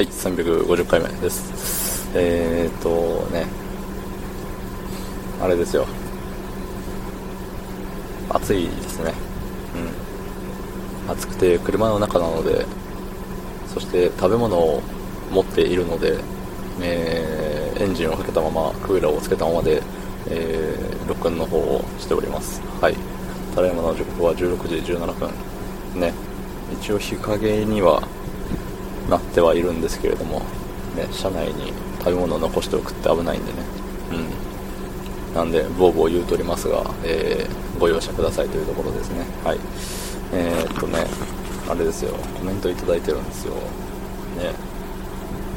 はい、350回目です。えーっとね、あれですよ。暑いですね。うん。暑くて車の中なので、そして食べ物を持っているので、えーエンジンをかけたまま、クーラーをつけたままで、えー録音の方をしております。はい。ただいまの時刻は16時17分。ね。一応日陰にはなってはいるんですけれども、ね、車内に食べ物を残しておくって危ないんでね。うん。なんで、ボーボー言うとりますが、えーご容赦くださいというところですね。はい。えーっとね、あれですよ、コメントいただいてるんですよ。ね。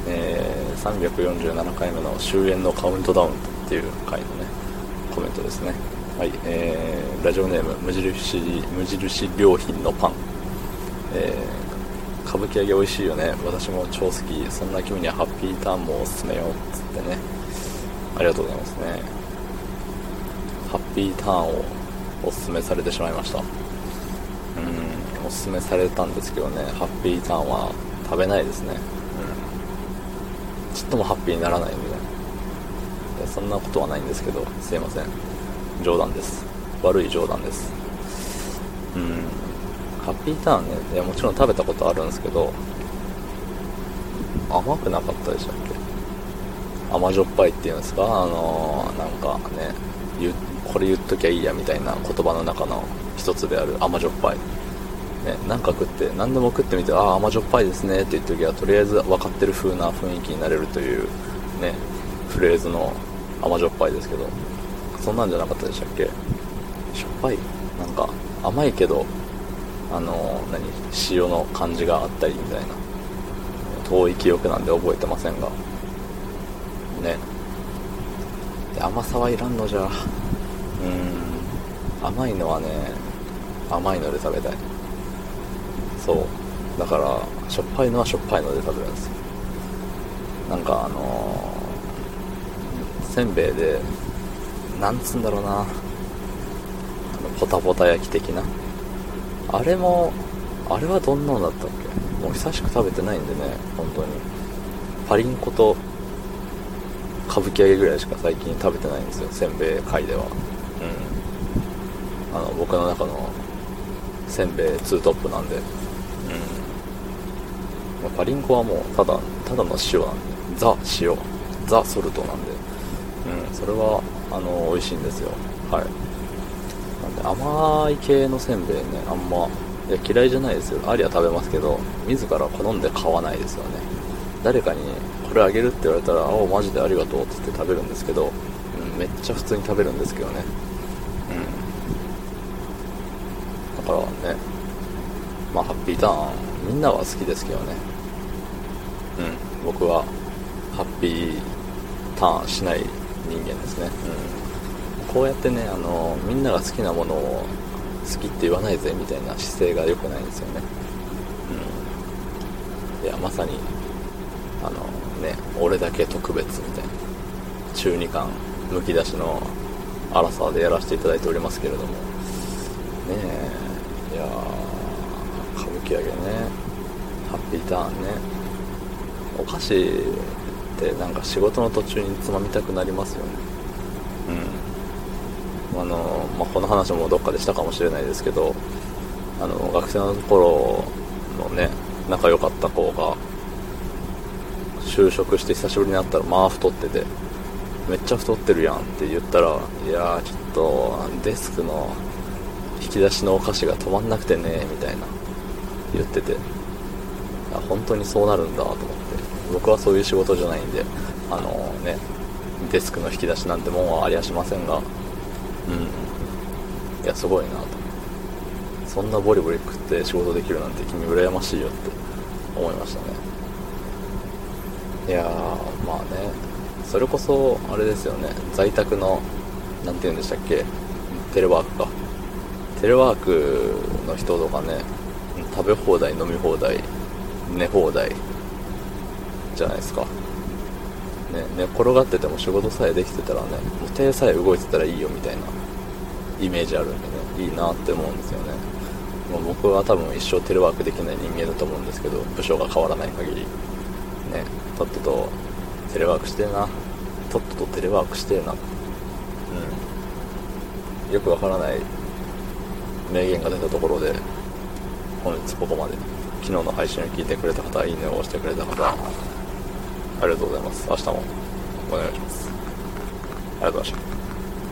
えー347回目の終焉のカウントダウンっていう回のね、コメントですね。はい、えーラジオネーム、無印、無印良品のパン。えー歌舞伎揚げ美味しいよね。私も超好き。そんな君にはハッピーターンもおすすめよっ。つってね。ありがとうございますね。ハッピーターンをおすすめされてしまいました。うん、おすすめされたんですけどね、ハッピーターンは食べないですね。うん。ちっともハッピーにならないんでね。いそんなことはないんですけど、すいません。冗談です。悪い冗談です。うん。ハッピーターンね、いやもちろん食べたことあるんですけど、甘くなかったでしたっけ？甘じょっぱいっていうんですか？あのーなんかね、これ言っときゃいいやみたいな言葉の中の一つである甘じょっぱい。ね、なんか食って、何でも食ってみて、ああ、甘じょっぱいですねって言っときは、とりあえず分かってる風な雰囲気になれるという、ね、フレーズの甘じょっぱいですけど、そんなんじゃなかったでしたっけ？しょっぱい。なんか、甘いけど、あの何塩の感じがあったりみたいな。遠い記憶なんで覚えてませんが。ね。甘さはいらんのじゃ。うん。甘いのはね、甘いので食べたい。そう。だから、しょっぱいのはしょっぱいので食べるんですよ。なんかあのーせんべいで、なんつうんだろうな。ポタポタ焼き的な。あれも、あれはどんなのだったっけ？もう久しく食べてないんでね、本当に。パリンコと歌舞伎揚げぐらいしか最近食べてないんですよ、せんべい界では。うん。あの、僕の中のせんべいツートップなんで。うん。まあパリンコはもう、ただ、ただの塩なんで、ザ塩、ザソルトなんで。うん、それは、あの、美味しいんですよ。はい。なんで甘い系のせんべいねあんま。いや嫌いじゃないですよ。ありは食べますけど自ら好んで買わないですよね。誰かにこれあげるって言われたら「おマジでありがとう」って言って食べるんですけど、うん、めっちゃ普通に食べるんですけどね。うん。だからね。まあハッピーターン。みんなは好きですけどね。うん。僕はハッピーターンしない人間ですね。うん。こうやってねあのみんなが好きなものを好きって言わないぜみたいな姿勢が良くないんですよね。うん。いやまさにあのね俺だけ特別みたいな中二感むき出しの荒さでやらせていただいておりますけれども。ねえいや歌舞伎揚げねハッピーターンね。お菓子ってなんか仕事の途中につまみたくなりますよね。あの、まあ、この話もどっかでしたかもしれないですけどあの学生の頃のね仲良かった子が就職して久しぶりに会ったらまあ太っててめっちゃ太ってるやんって言ったらいやーちょっとデスクの引き出しのお菓子が止まんなくてねみたいな言ってて本当にそうなるんだと思って。僕はそういう仕事じゃないんであのねデスクの引き出しなんてもんはありゃしませんがうん。いやすごいなと。そんなボリボリ食って仕事できるなんて君羨ましいよって思いましたね。いやまあね。それこそあれですよね。在宅の何て言うんでしたっけ。テレワークか。テレワークの人とかね。食べ放題飲み放題寝放題じゃないですか。ね寝転がってても仕事さえできてたらねもう手さえ動いてたらいいよみたいなイメージあるんでねいいなって思うんですよね。もう僕は多分一生テレワークできない人間だと思うんですけど部署が変わらない限り。ねねとっととテレワークしてえな。とっととテレワークしてえな。うん。よくわからない名言が出たところで本日ここまで。昨日の配信を聞いてくれた方いいねを押してくれた方ありがとうございます。明日も。お願いします。ありがとうございました。